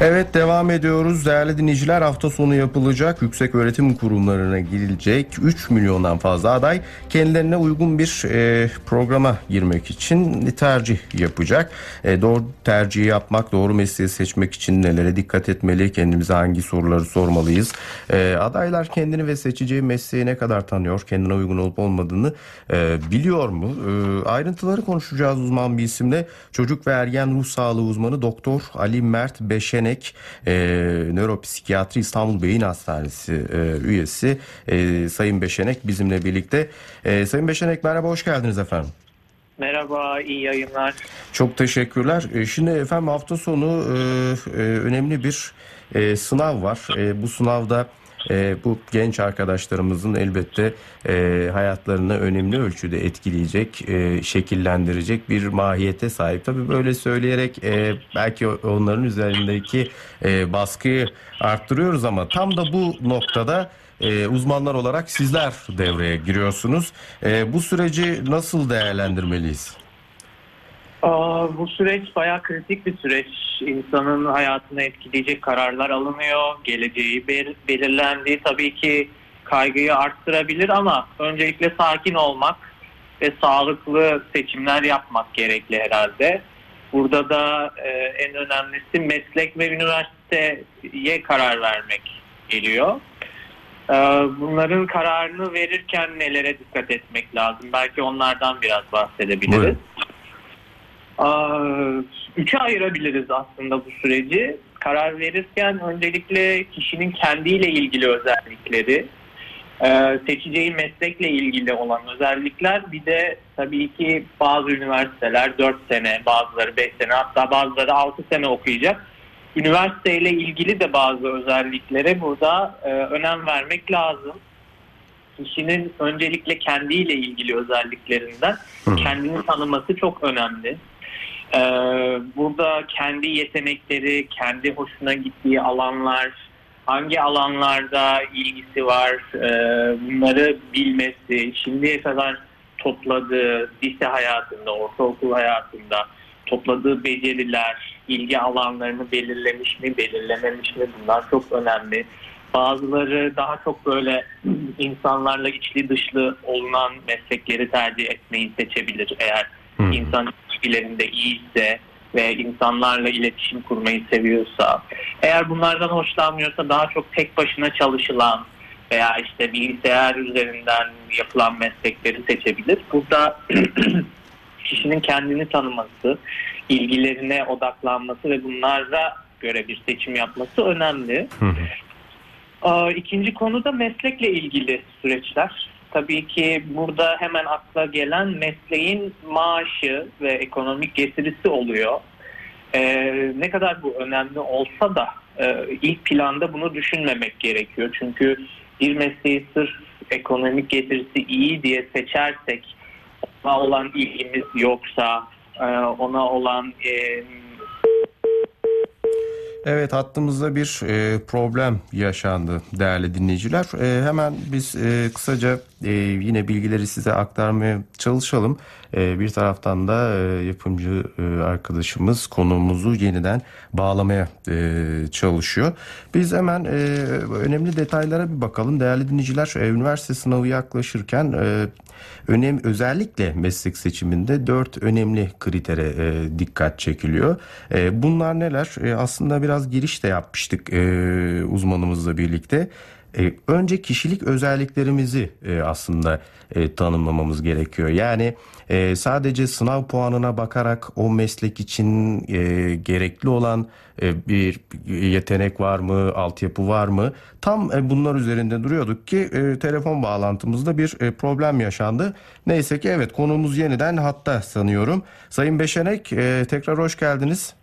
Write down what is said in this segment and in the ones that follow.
Evet devam ediyoruz. Değerli dinleyiciler hafta sonu yapılacak yüksek öğretim kurumlarına girilecek 3 milyondan fazla aday kendilerine uygun bir e, programa girmek için tercih yapacak. E, doğru tercihi yapmak, doğru mesleği seçmek için nelere dikkat etmeli, kendimize hangi soruları sormalıyız. E, adaylar kendini ve seçeceği mesleği ne kadar tanıyor, kendine uygun olup olmadığını e, biliyor mu? E, ayrıntıları konuşacağız uzman bir isimle. Çocuk ve ergen ruh sağlığı uzmanı Doktor Ali Mert Beşenek, e, nöropsikiyatri İstanbul Beyin Hastanesi e, üyesi e, Sayın Beşenek bizimle birlikte. E, Sayın Beşenek merhaba, hoş geldiniz efendim. Merhaba, iyi yayınlar. Çok teşekkürler. E, şimdi efendim hafta sonu e, e, önemli bir e, sınav var. E, bu sınavda e, bu genç arkadaşlarımızın elbette e, hayatlarını önemli ölçüde etkileyecek, e, şekillendirecek bir mahiyete sahip. Tabii böyle söyleyerek e, belki onların üzerindeki e, baskıyı arttırıyoruz ama tam da bu noktada e, uzmanlar olarak sizler devreye giriyorsunuz. E, bu süreci nasıl değerlendirmeliyiz? Bu süreç bayağı kritik bir süreç. İnsanın hayatını etkileyecek kararlar alınıyor. Geleceği bel- belirlendi. Tabii ki kaygıyı arttırabilir ama öncelikle sakin olmak ve sağlıklı seçimler yapmak gerekli herhalde. Burada da e, en önemlisi meslek ve üniversiteye karar vermek geliyor. Ee, Bunların kararını verirken nelere dikkat etmek lazım? Belki onlardan biraz bahsedebiliriz. Buyurun. Üçe ayırabiliriz aslında bu süreci. Karar verirken öncelikle kişinin kendiyle ilgili özellikleri, e, seçeceği meslekle ilgili olan özellikler bir de tabii ki bazı üniversiteler 4 sene, bazıları 5 sene hatta bazıları 6 sene okuyacak. Üniversiteyle ilgili de bazı özelliklere burada e, önem vermek lazım. Kişinin öncelikle kendiyle ilgili özelliklerinden kendini tanıması çok önemli. Ee, burada kendi yetenekleri, kendi hoşuna gittiği alanlar, hangi alanlarda ilgisi var, e, bunları bilmesi, şimdiye kadar topladığı lise hayatında, ortaokul hayatında topladığı beceriler, ilgi alanlarını belirlemiş mi, belirlememiş mi bunlar çok önemli. Bazıları daha çok böyle insanlarla içli dışlı olunan meslekleri tercih etmeyi seçebilir eğer Hı. insan ilişkilerinde iyiyse ve insanlarla iletişim kurmayı seviyorsa. Eğer bunlardan hoşlanmıyorsa daha çok tek başına çalışılan veya işte bilgisayar üzerinden yapılan meslekleri seçebilir. Burada kişinin kendini tanıması, ilgilerine odaklanması ve bunlara göre bir seçim yapması önemli. Hı hı. İkinci konu da meslekle ilgili süreçler. Tabii ki burada hemen akla gelen mesleğin maaşı ve ekonomik getirisi oluyor. Ee, ne kadar bu önemli olsa da e, ilk planda bunu düşünmemek gerekiyor. Çünkü bir mesleği sırf ekonomik getirisi iyi diye seçersek ona olan ilgimiz yoksa e, ona olan e, Evet hattımızda bir e, problem yaşandı değerli dinleyiciler. E, hemen biz e, kısaca e, yine bilgileri size aktarmaya çalışalım. E, bir taraftan da e, yapımcı e, arkadaşımız konuğumuzu yeniden bağlamaya e, çalışıyor. Biz hemen e, önemli detaylara bir bakalım. Değerli dinleyiciler e, üniversite sınavı yaklaşırken e, önem özellikle meslek seçiminde dört önemli kritere e, dikkat çekiliyor. E, bunlar neler? E, aslında biraz giriş de yapmıştık e, uzmanımızla birlikte. E, önce kişilik özelliklerimizi e, aslında e, tanımlamamız gerekiyor. Yani e, sadece sınav puanına bakarak o meslek için e, gerekli olan e, bir yetenek var mı, altyapı var mı? Tam e, bunlar üzerinde duruyorduk ki e, telefon bağlantımızda bir e, problem yaşandı. Neyse ki evet konumuz yeniden hatta sanıyorum. Sayın Beşenek e, tekrar hoş geldiniz.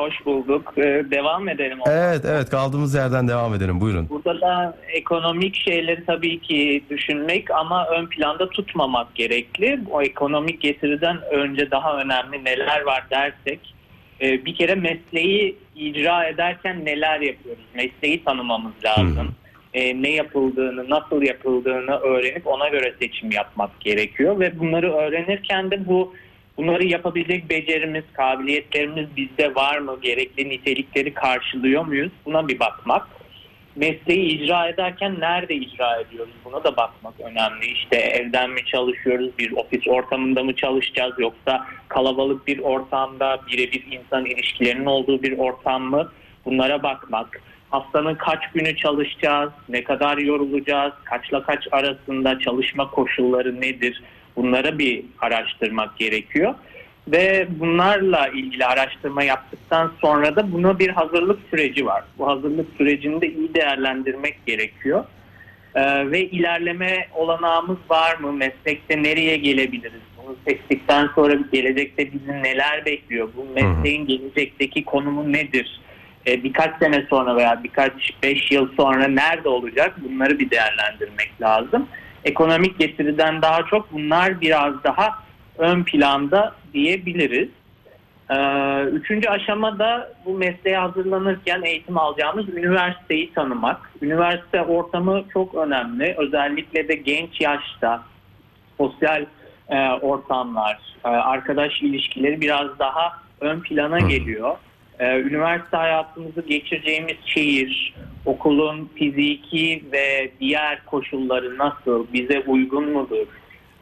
Hoş bulduk. Ee, devam edelim. Evet evet kaldığımız yerden devam edelim buyurun. Burada da ekonomik şeyleri tabii ki düşünmek ama ön planda tutmamak gerekli. O ekonomik getiriden önce daha önemli neler var dersek e, bir kere mesleği icra ederken neler yapıyoruz? Mesleği tanımamız lazım. E, ne yapıldığını, nasıl yapıldığını öğrenip ona göre seçim yapmak gerekiyor ve bunları öğrenirken de bu bunları yapabilecek becerimiz, kabiliyetlerimiz bizde var mı? Gerekli nitelikleri karşılıyor muyuz? Buna bir bakmak. Mesleği icra ederken nerede icra ediyoruz? Buna da bakmak önemli. İşte evden mi çalışıyoruz, bir ofis ortamında mı çalışacağız yoksa kalabalık bir ortamda birebir insan ilişkilerinin olduğu bir ortam mı? Bunlara bakmak haftanın kaç günü çalışacağız, ne kadar yorulacağız, kaçla kaç arasında çalışma koşulları nedir bunlara bir araştırmak gerekiyor. Ve bunlarla ilgili araştırma yaptıktan sonra da buna bir hazırlık süreci var. Bu hazırlık sürecini de iyi değerlendirmek gerekiyor. Ee, ve ilerleme olanağımız var mı? Meslekte nereye gelebiliriz? Bunu seçtikten sonra gelecekte bizi neler bekliyor? Bu mesleğin gelecekteki konumu nedir? e, birkaç sene sonra veya birkaç beş yıl sonra nerede olacak bunları bir değerlendirmek lazım. Ekonomik getiriden daha çok bunlar biraz daha ön planda diyebiliriz. Ee, üçüncü aşamada bu mesleğe hazırlanırken eğitim alacağımız üniversiteyi tanımak. Üniversite ortamı çok önemli. Özellikle de genç yaşta sosyal e, ortamlar, e, arkadaş ilişkileri biraz daha ön plana geliyor. Ee, üniversite hayatımızı geçireceğimiz şehir, okulun fiziki ve diğer koşulları nasıl, bize uygun mudur?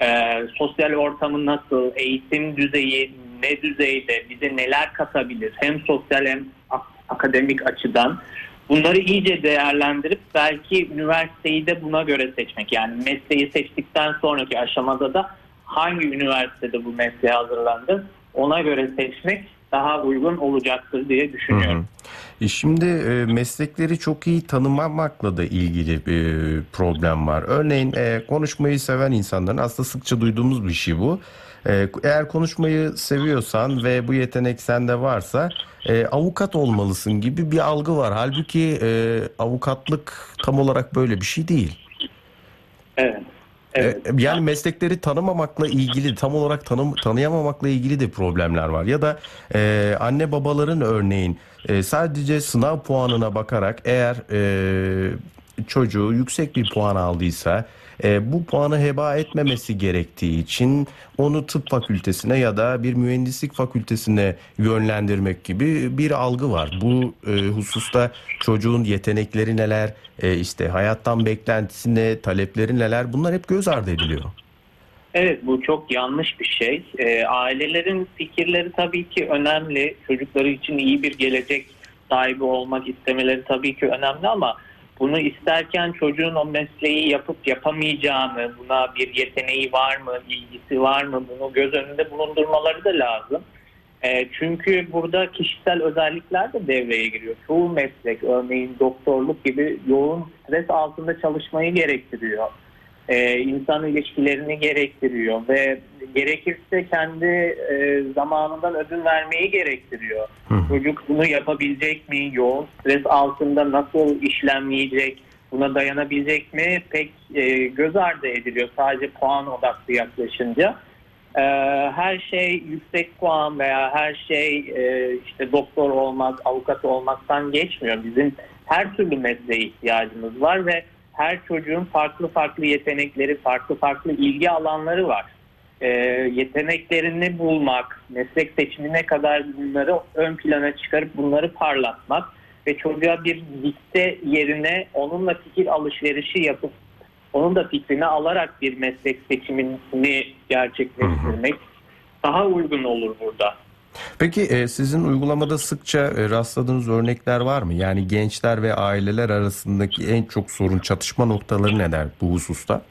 Ee, sosyal ortamı nasıl, eğitim düzeyi ne düzeyde, bize neler katabilir? Hem sosyal hem akademik açıdan. Bunları iyice değerlendirip belki üniversiteyi de buna göre seçmek. Yani mesleği seçtikten sonraki aşamada da hangi üniversitede bu mesleğe hazırlandı ona göre seçmek daha uygun olacaktır diye düşünüyorum. Hı hı. E, şimdi e, meslekleri çok iyi tanımamakla da ilgili bir problem var. Örneğin e, konuşmayı seven insanların aslında sıkça duyduğumuz bir şey bu. Eğer konuşmayı seviyorsan ve bu yetenek sende varsa avukat olmalısın gibi bir algı var. Halbuki avukatlık tam olarak böyle bir şey değil. Evet. Evet. E, yani meslekleri tanımamakla ilgili tam olarak tanım, tanıyamamakla ilgili de problemler var. Ya da e, anne babaların örneğin e, sadece sınav puanına bakarak eğer e, çocuğu yüksek bir puan aldıysa e, bu puanı heba etmemesi gerektiği için onu tıp fakültesine ya da bir mühendislik fakültesine yönlendirmek gibi bir algı var. Bu e, hususta çocuğun yetenekleri neler, e, işte hayattan beklentisi ne, talepleri neler bunlar hep göz ardı ediliyor. Evet bu çok yanlış bir şey. E, ailelerin fikirleri tabii ki önemli. Çocukları için iyi bir gelecek sahibi olmak istemeleri tabii ki önemli ama bunu isterken çocuğun o mesleği yapıp yapamayacağını, buna bir yeteneği var mı, ilgisi var mı bunu göz önünde bulundurmaları da lazım. E, çünkü burada kişisel özellikler de devreye giriyor. Çoğu meslek, örneğin doktorluk gibi yoğun stres altında çalışmayı gerektiriyor e, insan ilişkilerini gerektiriyor ve gerekirse kendi e, zamanından ödün vermeyi gerektiriyor. Hı. Çocuk bunu yapabilecek mi? Yoğun stres altında nasıl işlemleyecek? Buna dayanabilecek mi? Pek e, göz ardı ediliyor sadece puan odaklı yaklaşınca. E, her şey yüksek puan veya her şey e, işte doktor olmak, avukat olmaktan geçmiyor. Bizim her türlü mesleğe ihtiyacımız var ve her çocuğun farklı farklı yetenekleri, farklı farklı ilgi alanları var. E, yeteneklerini bulmak, meslek seçimine kadar bunları ön plana çıkarıp bunları parlatmak ve çocuğa bir dikte yerine onunla fikir alışverişi yapıp onun da fikrini alarak bir meslek seçimini gerçekleştirmek daha uygun olur burada. Peki e, sizin uygulamada sıkça e, rastladığınız örnekler var mı? Yani gençler ve aileler arasındaki en çok sorun çatışma noktaları neler bu hususta?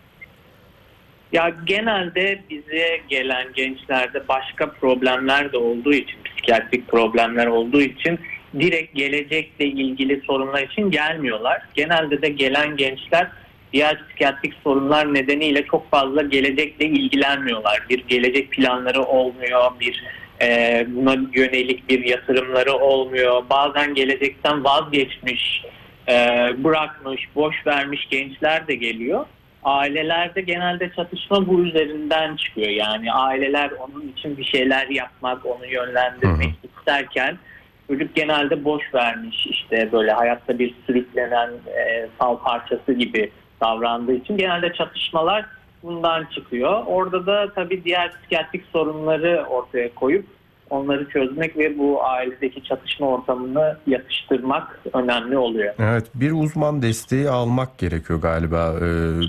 Ya genelde bize gelen gençlerde başka problemler de olduğu için, psikiyatrik problemler olduğu için direkt gelecekle ilgili sorunlar için gelmiyorlar. Genelde de gelen gençler diğer psikiyatrik sorunlar nedeniyle çok fazla gelecekle ilgilenmiyorlar. Bir gelecek planları olmuyor, bir e, buna yönelik bir yatırımları olmuyor. Bazen gelecekten vazgeçmiş, e, bırakmış, boş vermiş gençler de geliyor. Ailelerde genelde çatışma bu üzerinden çıkıyor. Yani aileler onun için bir şeyler yapmak, onu yönlendirmek Hı. isterken çocuk genelde boş vermiş işte böyle hayatta bir sürüklenen e, sal parçası gibi davrandığı için genelde çatışmalar bundan çıkıyor. Orada da tabii diğer psikiyatrik sorunları ortaya koyup onları çözmek ve bu ailedeki çatışma ortamını yatıştırmak önemli oluyor. Evet bir uzman desteği almak gerekiyor galiba e,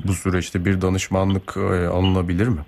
bu süreçte bir danışmanlık e, alınabilir mi?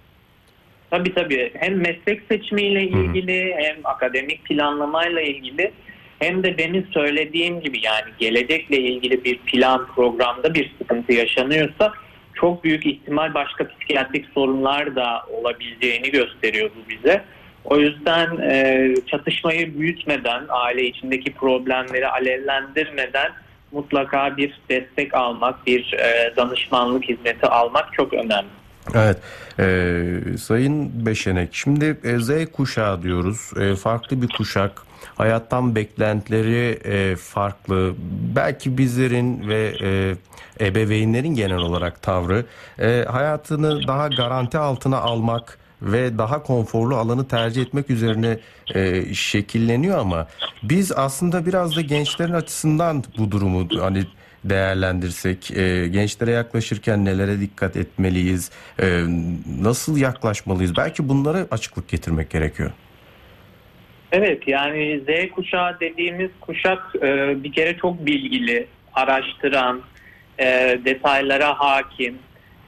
Tabii tabii hem meslek seçimiyle ilgili hem akademik planlamayla ilgili hem de benim söylediğim gibi yani gelecekle ilgili bir plan programda bir sıkıntı yaşanıyorsa çok büyük ihtimal başka psikiyatrik sorunlar da olabileceğini gösteriyor bu bize. O yüzden e, çatışmayı büyütmeden, aile içindeki problemleri alevlendirmeden mutlaka bir destek almak, bir e, danışmanlık hizmeti almak çok önemli. Evet, e, Sayın Beşenek, şimdi e, Z kuşağı diyoruz, e, farklı bir kuşak, hayattan beklentileri e, farklı, belki bizlerin ve e, ebeveynlerin genel olarak tavrı, e, hayatını daha garanti altına almak ve daha konforlu alanı tercih etmek üzerine e, şekilleniyor ama biz aslında biraz da gençlerin açısından bu durumu hani değerlendirsek, e, gençlere yaklaşırken nelere dikkat etmeliyiz, e, nasıl yaklaşmalıyız? Belki bunlara açıklık getirmek gerekiyor. Evet yani Z kuşağı dediğimiz kuşak e, bir kere çok bilgili, araştıran, e, detaylara hakim,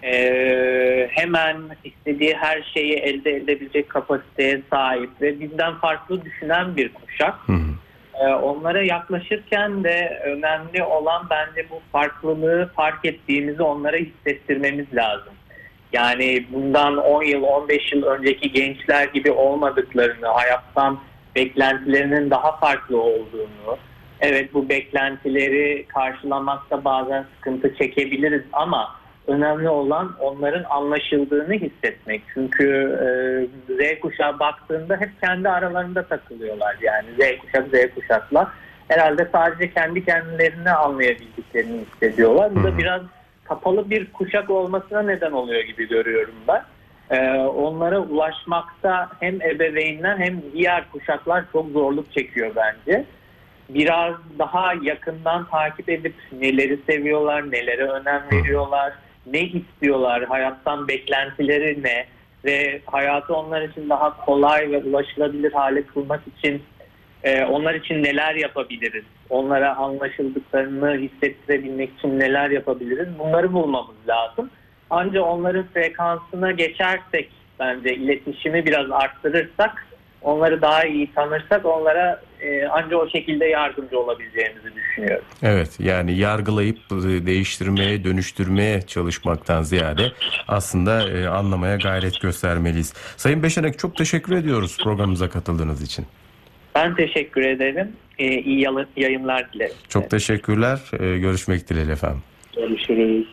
e, hemen istediği her şeyi elde edebilecek kapasiteye sahip ve bizden farklı düşünen bir kuşak. Hı hı. Ee, onlara yaklaşırken de önemli olan bence bu farklılığı fark ettiğimizi onlara hissettirmemiz lazım. Yani bundan 10 yıl 15 yıl önceki gençler gibi olmadıklarını, hayattan beklentilerinin daha farklı olduğunu, evet bu beklentileri karşılamakta bazen sıkıntı çekebiliriz ama önemli olan onların anlaşıldığını hissetmek. Çünkü e, Z kuşağı baktığında hep kendi aralarında takılıyorlar. Yani Z kuşak Z kuşakla herhalde sadece kendi kendilerini anlayabildiklerini hissediyorlar. Bu da biraz kapalı bir kuşak olmasına neden oluyor gibi görüyorum ben. E, onlara ulaşmakta hem ebeveynler hem diğer kuşaklar çok zorluk çekiyor bence biraz daha yakından takip edip neleri seviyorlar, nelere önem veriyorlar, ne istiyorlar, hayattan beklentileri ne ve hayatı onlar için daha kolay ve ulaşılabilir hale kılmak için e, onlar için neler yapabiliriz, onlara anlaşıldıklarını hissettirebilmek için neler yapabiliriz bunları bulmamız lazım. Ancak onların frekansına geçersek bence iletişimi biraz arttırırsak onları daha iyi tanırsak onlara e, ancak o şekilde yardımcı olabileceğimizi düşünüyorum. Evet yani yargılayıp e, değiştirmeye, dönüştürmeye çalışmaktan ziyade aslında e, anlamaya gayret göstermeliyiz. Sayın Beşenek çok teşekkür ediyoruz programımıza katıldığınız için. Ben teşekkür ederim. E, iyi yayınlar dilerim. Çok teşekkürler. E, görüşmek dileğiyle efendim. Görüşürüz.